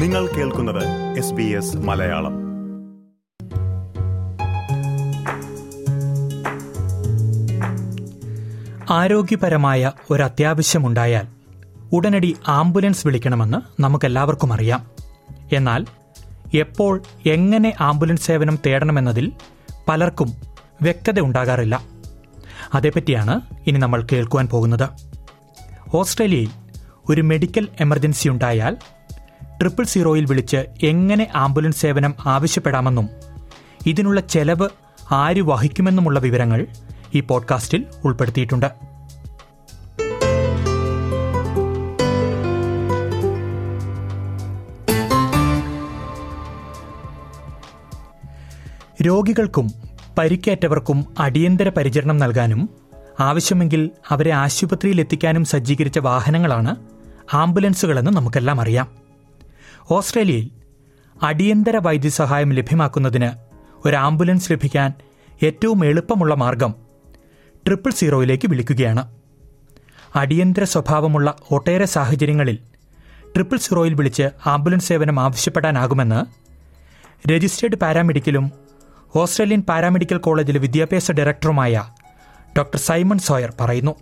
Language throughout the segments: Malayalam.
നിങ്ങൾ കേൾക്കുന്നത് എസ് ബി എസ് മലയാളം. ആരോഗ്യപരമായ ഒരു ഉടനടി ആംബുലൻസ് വിളിക്കണമെന്ന് നമുക്കെല്ലാവർക്കും അറിയാം. എന്നാൽ എപ്പോൾ എങ്ങനെ ആംബുലൻസ് സേവനം തേടണമെന്നതിൽ പലർക്കും വ്യക്തത ഉണ്ടാകാറില്ല. അതേപ്പറ്റിയാണ് ഇനി നമ്മൾ കേൾക്കുവാൻ പോകുന്നത്. ഓസ്ട്രേലിയയിൽ ഒരു മെഡിക്കൽ എമർജൻസി ഉണ്ടായാൽ ട്രിപ്പിൾ സീറോയിൽ വിളിച്ച് എങ്ങനെ ആംബുലൻസ് സേവനം ആവശ്യപ്പെടാമെന്നും ഇതിനുള്ള ചെലവ് ആര് വഹിക്കുമെന്നുമുള്ള വിവരങ്ങൾ ഈ പോഡ്കാസ്റ്റിൽ ഉൾപ്പെടുത്തിയിട്ടുണ്ട്. രോഗികൾക്കും പരിക്കേറ്റവർക്കും അടിയന്തര പരിചരണം നൽകാനും ആവശ്യമെങ്കിൽ അവരെ ആശുപത്രിയിൽ എത്തിക്കാനും സജ്ജീകരിച്ച വാഹനങ്ങളാണ് ആംബുലൻസുകളെന്ന് നമുക്കെല്ലാം അറിയാം. ഓസ്ട്രേലിയയിൽ അടിയന്തര വൈദ്യസഹായം ലഭ്യമാക്കുന്നതിന് ഒരു ആംബുലൻസ് ലഭിക്കാൻ ഏറ്റവും എളുപ്പമുള്ള മാർഗം ട്രിപ്പിൾ സീറോയിലേക്ക് വിളിക്കുകയാണ്. അടിയന്തര സ്വഭാവമുള്ള ഒട്ടേറെ സാഹചര്യങ്ങളിൽ ട്രിപ്പിൾ സീറോയിൽ വിളിച്ച് ആംബുലൻസ് സേവനം ആവശ്യപ്പെടാനാകുമെന്ന് രജിസ്റ്റേർഡ് പാരാമെഡിക്കലും ഓസ്ട്രേലിയൻ പാരാമെഡിക്കൽ കോളേജിലെ വിദ്യാഭ്യാസ ഡയറക്ടറുമായ ഡോക്ടർ സൈമൺ സോയർ പറയുന്നു.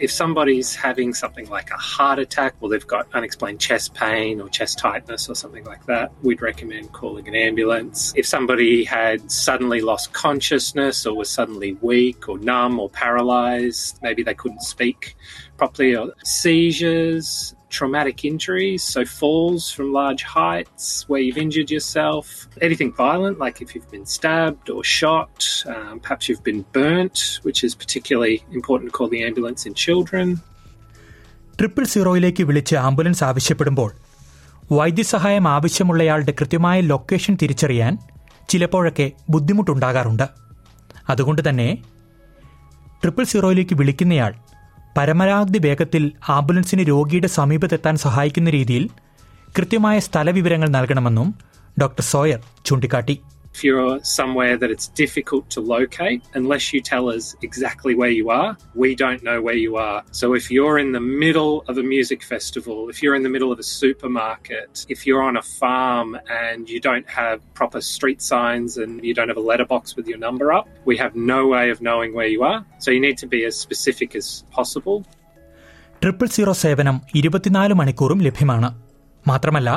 If somebody's having something like a heart attack or they've got unexplained chest pain or chest tightness or something like that, we'd recommend calling an ambulance. If somebody had suddenly lost consciousness or was suddenly weak or numb or paralyzed, maybe they couldn't speak properly, or seizures, traumatic injuries, so falls from large heights where you've injured yourself, anything violent, like if you've been stabbed or shot, um, perhaps you've been burnt, which is particularly important to call the ambulance in children. Triple സീറോയിലേക്ക് വിളിച്ച് ആംബുലൻസ് ആവശ്യപ്പെടുമ്പോൾ വൈദ്യസഹായം ആവശ്യമുള്ളയാളുടെ കൃത്യമായ ലൊക്കേഷൻ തിരിച്ചറിയാൻ ചിലപ്പോഴൊക്കെ ബുദ്ധിമുട്ടുണ്ടാകാറുണ്ട് അതുകൊണ്ട് തന്നെ ട്രിപ്പിൾ സീറോയിലേക്ക് വിളിക്കുന്നയാൾ പരമാവധി വേഗത്തിൽ ആംബുലൻസിന് രോഗിയുടെ സമീപത്തെത്താൻ സഹായിക്കുന്ന രീതിയിൽ കൃത്യമായ സ്ഥലവിവരങ്ങൾ നൽകണമെന്നും ഡോക്ടർ സോയർ ചൂണ്ടിക്കാട്ടി. If you're somewhere that it's difficult to locate, unless you tell us exactly where you are, we don't know where you are. So if you're in the middle of a music festival, if you're in the middle of a supermarket, if you're on a farm and you don't have proper street signs and you don't have a letterbox with your number up, we have no way of knowing where you are. So you need to be as specific as possible. Triple zero സേവനം ഇരുപത്തിനാല് മണിക്കൂറും ലഭ്യമാണ് മാത്രമല്ല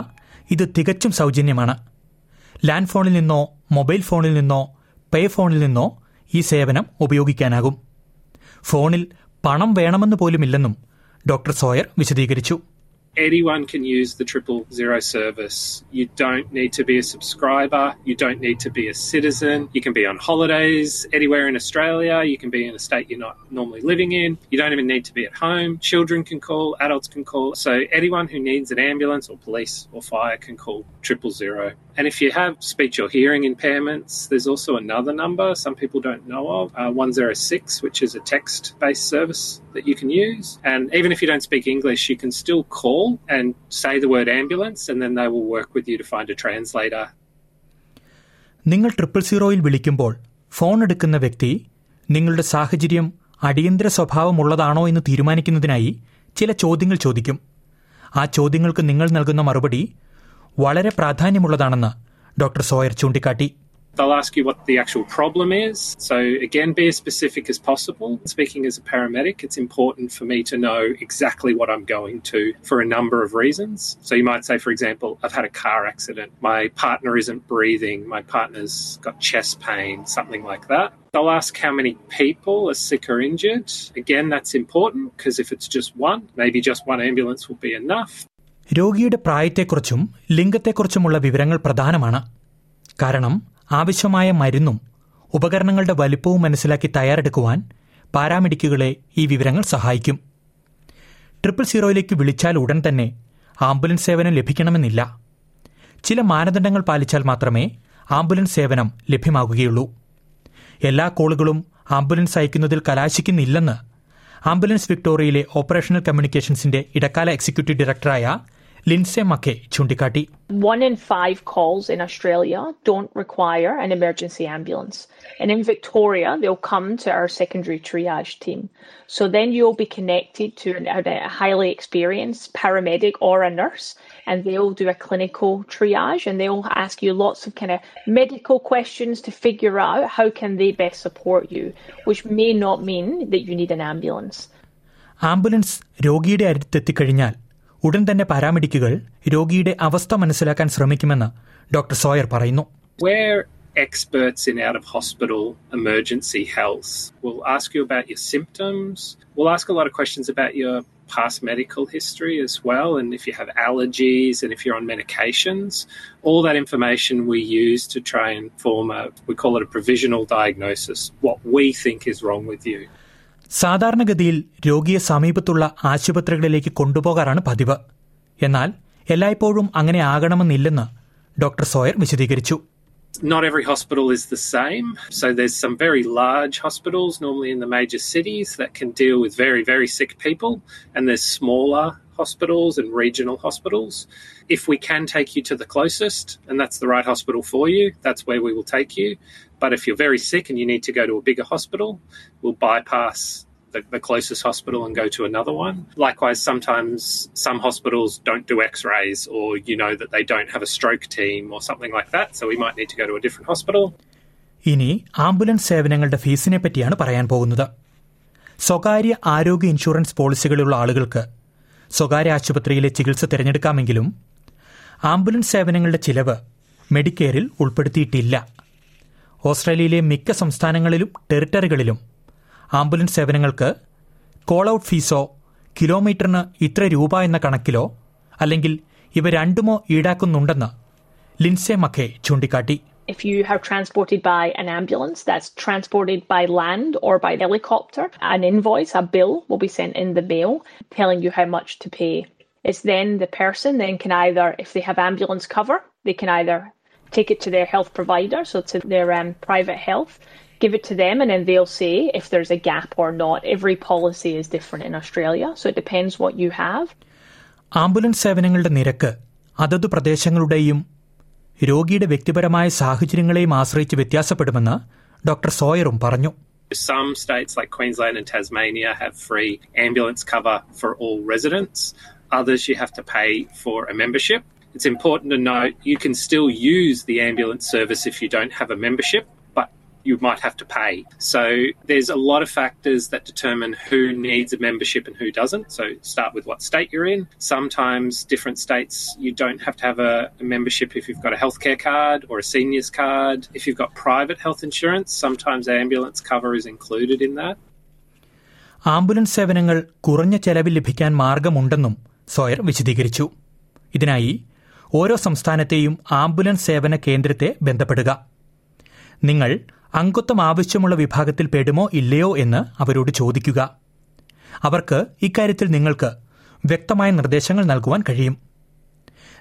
ഇത് തികച്ചും സൗജന്യമാണ് ലാൻഡ് ഫോണിൽ നിന്നോ മൊബൈൽ ഫോണിൽ നിന്നോ പേ ഫോണിൽ നിന്നോ ഈ സേവനം ഉപയോഗിക്കാനാകും. ഫോണിൽ പണം വേണമെന്ന് പോലുമില്ലെന്നും ഡോക്ടർ സോയർ വിശദീകരിച്ചു. Anyone can use the triple zero service. You don't need to be a subscriber. You don't need to be a citizen. You can be on holidays anywhere in Australia. You can be in a state you're not normally living in. You don't even need to be at home. Children can call, adults can call. So anyone who needs an ambulance or police or fire can call triple zero. And if you have speech or hearing impairments, there's also another number some people don't know of, uh, 106, which is a text based service that you can use. And even if you don't speak English, you can still call and say the word ambulance, and then they will work with you to find a translator. നിങ്ങൾ ട്രിപ്പിൾ സീറോയിൽ വിളിക്കുമ്പോൾ ഫോൺ എടുക്കുന്ന വ്യക്തി നിങ്ങളുടെ സാഹചര്യം അടിയന്തര സ്വഭാവമുള്ളതാണോ എന്ന് തീരുമാനിക്കുന്നതിനായി ചില ചോദ്യങ്ങൾ ചോദിക്കും ആ ചോദ്യങ്ങൾക്ക് നിങ്ങൾ നൽകുന്ന മറുപടി വളരെ പ്രാധാന്യമുള്ളതാണെന്ന് ഡോക്ടർ സോയർ ചൂണ്ടിക്കാട്ടി They'll ask you what the actual problem is. So, again, be as specific as possible. Speaking as a paramedic, it's important for me to know exactly what I'm going to for a number of reasons. So, you might say, for example, I've had a car accident, my partner isn't breathing, my partner's got chest pain, something like that. They'll ask how many people are sick or injured. Again, that's important because if it's just one, maybe just one ambulance will be enough. രോഗിയുടെ പ്രായത്തെക്കുറിച്ചും ലിംഗത്തെക്കുറിച്ചുമുള്ള വിവരങ്ങൾ പ്രധാനമാണ് കാരണം ആവശ്യമായ മരുന്നും ഉപകരണങ്ങളുടെ വലിപ്പവും മനസ്സിലാക്കി തയ്യാറെടുക്കുവാൻ പാരാമെഡിക്കുകളെ ഈ വിവരങ്ങൾ സഹായിക്കും. ട്രിപ്പിൾ സീറോയിലേക്ക് വിളിച്ചാൽ ഉടൻ തന്നെ ആംബുലൻസ് സേവനം ലഭിക്കണമെന്നില്ല. ചില മാനദണ്ഡങ്ങൾ പാലിച്ചാൽ മാത്രമേ ആംബുലൻസ് സേവനം ലഭ്യമാകുകയുള്ളൂ. എല്ലാ കോളുകളും ആംബുലൻസ് അയക്കുന്നതിൽ കലാശിക്കുന്നില്ലെന്ന് ആംബുലൻസ് വിക്ടോറിയയിലെ ഓപ്പറേഷണൽ കമ്മ്യൂണിക്കേഷൻസിന്റെ ഇടക്കാല എക്സിക്യൂട്ടീവ് ഡയറക്ടറായ ലിൻസെ മക്കെ ചൂണ്ടിക്കാട്ടി One in five calls in Australia don't require an emergency ambulance. And in Victoria, they'll come to our secondary triage team. So then you'll be connected to a highly experienced paramedic or a nurse, and they'll do a clinical triage and they'll ask you lots of kind of medical questions to figure out how can they best support you, which may not mean that you need an ambulance. Ambulance രോഗിയുടെ അടുത്തെത്തിക്കഴിഞ്ഞാൽ ഉടൻ തന്നെ പാരാമെഡിക്കുകൾ രോഗിയുടെ അവസ്ഥ മനസ്സിലാക്കാൻ ശ്രമിക്കുമെന്ന് ഡോക്ടർ സോയർ പറയുന്നു We're experts in out of hospital emergency health. We'll ask you about your symptoms. We'll ask a lot of questions about your past medical history as well, and if you have allergies and if you're on medications. All that information we use to try and form a, we call it a provisional diagnosis, what we think is wrong with you. സാധാരണഗതിയിൽ രോഗിയെ സമീപത്തുള്ള ആശുപത്രികളിലേക്ക് കൊണ്ടുപോകാറാണ് പതിവ് എന്നാൽ എല്ലായ്പ്പോഴും അങ്ങനെ ആകണമെന്നില്ലെന്ന് ഡോക്ടർ സോയർ വിശദീകരിച്ചു Not every hospital is the same. So there's some very large hospitals, normally in the major cities, that can deal with very, very sick people. And there's smaller hospitals and regional hospitals. If we can take you to the closest, and that's the right hospital for you, that's where we will take you. But if you're very sick and you need to go to a bigger hospital, we'll bypass the, the closest hospital and go to another one. Likewise, sometimes some hospitals don't do x rays, or you know that they don't have a stroke team or something like that, so we might need to go to a different hospital. ഇനി ആംബുലൻസ് സേവനങ്ങളുടെ ഫീസിനെ പറ്റിയാണ് പറയാൻ പോകുന്നത് സ്വകാര്യ ആരോഗ്യ ഇൻഷുറൻസ് പോളിസികളുള്ള ആളുകൾക്ക് സ്വകാര്യ ആശുപത്രിയിലെ ചികിത്സ തിരഞ്ഞെടുക്കാമെങ്കിലും ആംബുലൻസ് സേവനങ്ങളുടെ ചിലവ് മെഡിക്കെയറിൽ ഉൾപ്പെടുത്തിയിട്ടില്ല ഓസ്ട്രേലിയയിലെ മിക്ക സംസ്ഥാനങ്ങളിലും ടെറിട്ടറികളിലും ആംബുലൻസ് സേവനങ്ങൾക്ക് കോൾ ഔട്ട് ഫീസോ കിലോമീറ്ററിന് ഇത്ര രൂപ എന്ന കണക്കിലോ അല്ലെങ്കിൽ ഇവ രണ്ടുമോ ഈടാക്കുന്നുണ്ടെന്ന് ലിൻസെ മഖെ ചൂണ്ടിക്കാട്ടി If you are transported by an ambulance that's transported by land or by helicopter, an invoice, a bill will be sent in the mail telling you how much to pay. It's then the person then can either, if they have ambulance cover, they can either take it to their health provider, so to their um, private health, give it to them, and then they'll say if there's a gap or not. Every policy is different in Australia, so it depends what you have. Ambulance സേവനങ്ങളുടെ നിരക്ക് അതത് പ്രദേശങ്ങളുടെയും രോഗിയുടെ വ്യക്തിപരമായ സാഹചര്യങ്ങളെയും ആശ്രയിച്ച് വ്യത്യാസപ്പെടുമെന്ന് ഡോക്ടർ സോയറും പറഞ്ഞു Some states like Queensland and Tasmania have free ambulance cover for all residents. Others you have to pay for a membership. It's important to note you can still use the ambulance service if you don't have a membership, but you might have to pay. So there's a lot of factors that determine who needs a membership and who doesn't. So start with what state you're in. Sometimes different states you don't have to have a, a membership if you've got a healthcare card or a seniors card. If you've got private health insurance, sometimes ambulance cover is included in that. Ambulance സേവനങ്ങൾ കുറഞ്ഞ ചെലവിൽ ലഭിക്കാൻ മാർഗമുണ്ടെന്നും സോയർ വിശദീകരിച്ചു ഇതിനായി ഓരോ സംസ്ഥാനത്തെയും ആംബുലൻസ് സേവന കേന്ദ്രത്തെ ബന്ധപ്പെടുക. നിങ്ങൾ അംഗത്വം ആവശ്യമുള്ള വിഭാഗത്തിൽ പെടുമോ ഇല്ലയോ എന്ന് അവരോട് ചോദിക്കുക. അവർക്ക് ഇക്കാര്യത്തിൽ നിങ്ങൾക്ക് വ്യക്തമായ നിർദ്ദേശങ്ങൾ നൽകുവാൻ കഴിയും.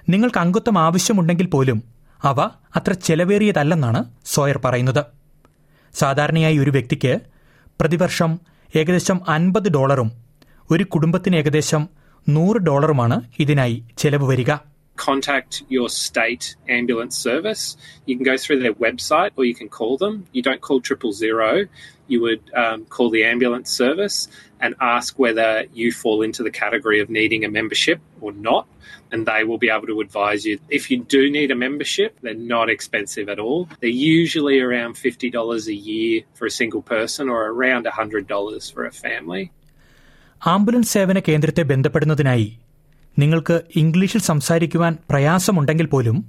നിങ്ങൾക്ക് അംഗത്വം ആവശ്യമുണ്ടെങ്കിൽ പോലും അവ അത്ര ചെലവേറിയതല്ലെന്നാണ് സോയർ പറയുന്നത്. സാധാരണയായി ഒരു വ്യക്തിക്ക് പ്രതിവർഷം ഏകദേശം അൻപത് ഡോളറും ഒരു കുടുംബത്തിന് ഏകദേശം നൂറ് ഡോളറുമാണ് ഇതിനായി ചെലവ് വരിക. contact your state ambulance service. You can go through their website or you can call them. You don't call triple zero. You would um, call the ambulance service and ask whether you fall into the category of needing a membership or not. And they will be able to advise you. If you do need a membership, they're not expensive at all. They're usually around $50 a year for a single person or around $100 for a family. Ambulance സേവന കേന്ദ്രത്തെ ബന്ധപ്പെടുന്നതിനായി നിങ്ങൾക്ക് ഇംഗ്ലീഷിൽ സംസാരിക്കുവാൻ പ്രയാസമുണ്ടെങ്കിൽ പോലും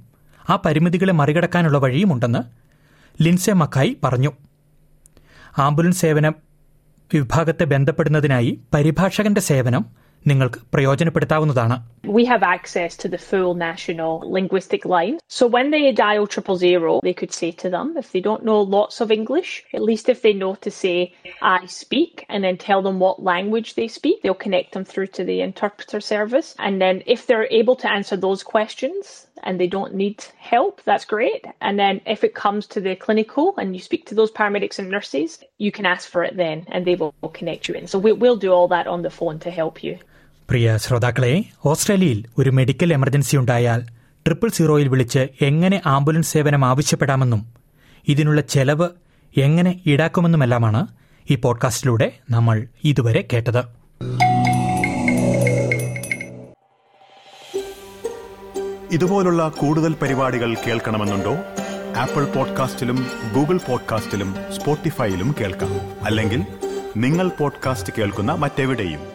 ആ പരിമിതികളെ മറികടക്കാനുള്ള വഴിയുമുണ്ടെന്ന് ലിൻസെ മക്കായി പറഞ്ഞു. ആംബുലൻസ് സേവനം വിഭാഗത്തെ ബന്ധപ്പെടുന്നതിനായി പരിഭാഷകന്റെ സേവനം നിങ്ങൾക്ക് പ്രയോജനപ്പെടുത്താവുന്നതാണ് We have access to the full national linguistic line. So when they dial triple zero, they could say to them, if they don't know lots of English, at least if they know to say, I speak, and then tell them what language they speak, they'll connect them through to the interpreter service. And then if they're able to answer those questions and they don't need help, that's great. And then if it comes to the clinical and you speak to those paramedics and nurses, you can ask for it then and they will connect you in. So we, we'll do all that on the phone to help you. പ്രിയ ശ്രോതാക്കളെ ഓസ്ട്രേലിയയിൽ ഒരു മെഡിക്കൽ എമർജൻസി ഉണ്ടായാൽ ട്രിപ്പിൾ സീറോയിൽ വിളിച്ച് എങ്ങനെ ആംബുലൻസ് സേവനം ആവശ്യപ്പെടാമെന്നും ഇതിനുള്ള ചെലവ് എങ്ങനെ ഈടാക്കുമെന്നുമെല്ലാമാണ് ഈ പോഡ്കാസ്റ്റിലൂടെ നമ്മൾ ഇതുവരെ കേട്ടത്. ഇതുപോലുള്ള കൂടുതൽ പരിപാടികൾ കേൾക്കണമെന്നുണ്ടോ? ആപ്പിൾ പോഡ്കാസ്റ്റിലും ഗൂഗിൾ പോഡ്കാസ്റ്റിലും സ്പോട്ടിഫൈയിലും കേൾക്കാം. അല്ലെങ്കിൽ നിങ്ങൾ പോഡ്കാസ്റ്റ് കേൾക്കുന്ന മറ്റെവിടെയും.